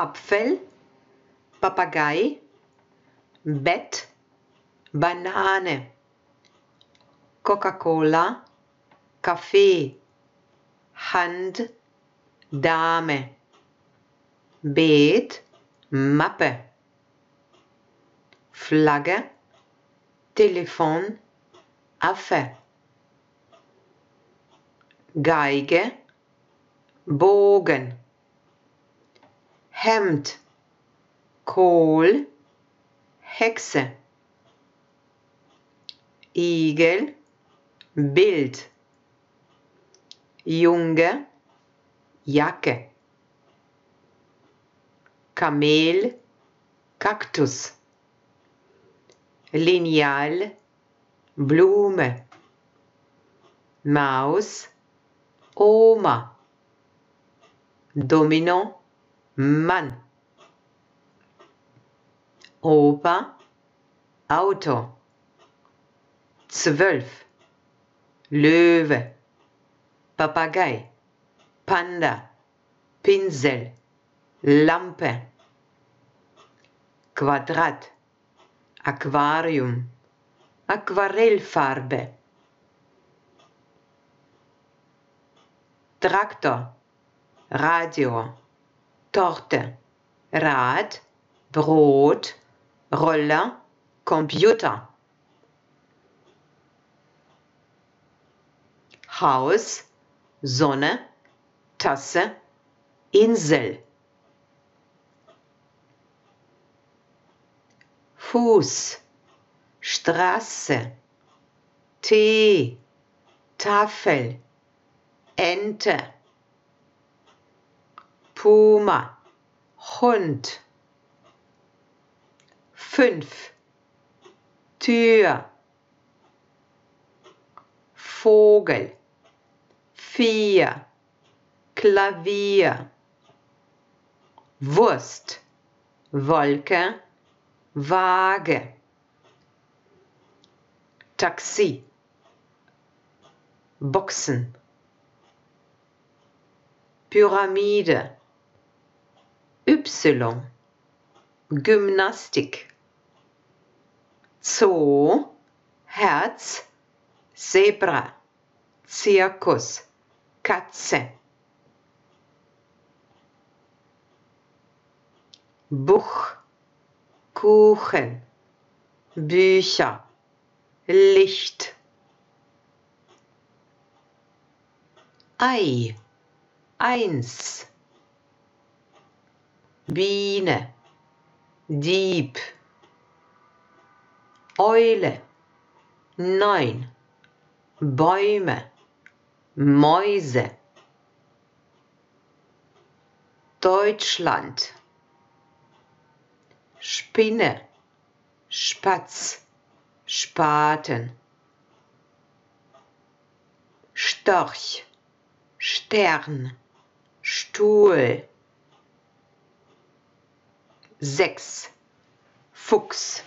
Apfel, Papagei, Bett, Banane, Coca-Cola, Kaffee, Hand, Dame, Beet, Mappe, Flagge, Telefon, Affe, Geige, Bogen, Hemd, Kohl, Hexe, Igel, Bild, Junge, Jacke, Kamel, Kaktus, Lineal, Blume, Maus, Oma, Domino, Mann, Opa, Auto, Zwölf, Löwe, Papagei, Panda, Pinsel, Lampe, Quadrat, Aquarium, Aquarellfarbe, Traktor, Radio, Torte, Rad, Brot, Roller, Computer. Haus, Sonne, Tasse, Insel. Fuß, Straße, Tee, Tafel, Ente, Puma, Hund. Fünf, Tür, Vogel, vier, Klavier, Wurst, Wolke, Waage, Taxi, Boxen, Pyramide, Gymnastik, Zoo, Herz, Zebra, Zirkus, Katze. Buch, Kuchen, Bücher, Licht. Ei, eins. Biene, Dieb. Eule, neun. Bäume, Mäuse. Deutschland. Spinne, Spatz, Spaten. Storch, Stern, Stuhl. Sechs, Fuchs.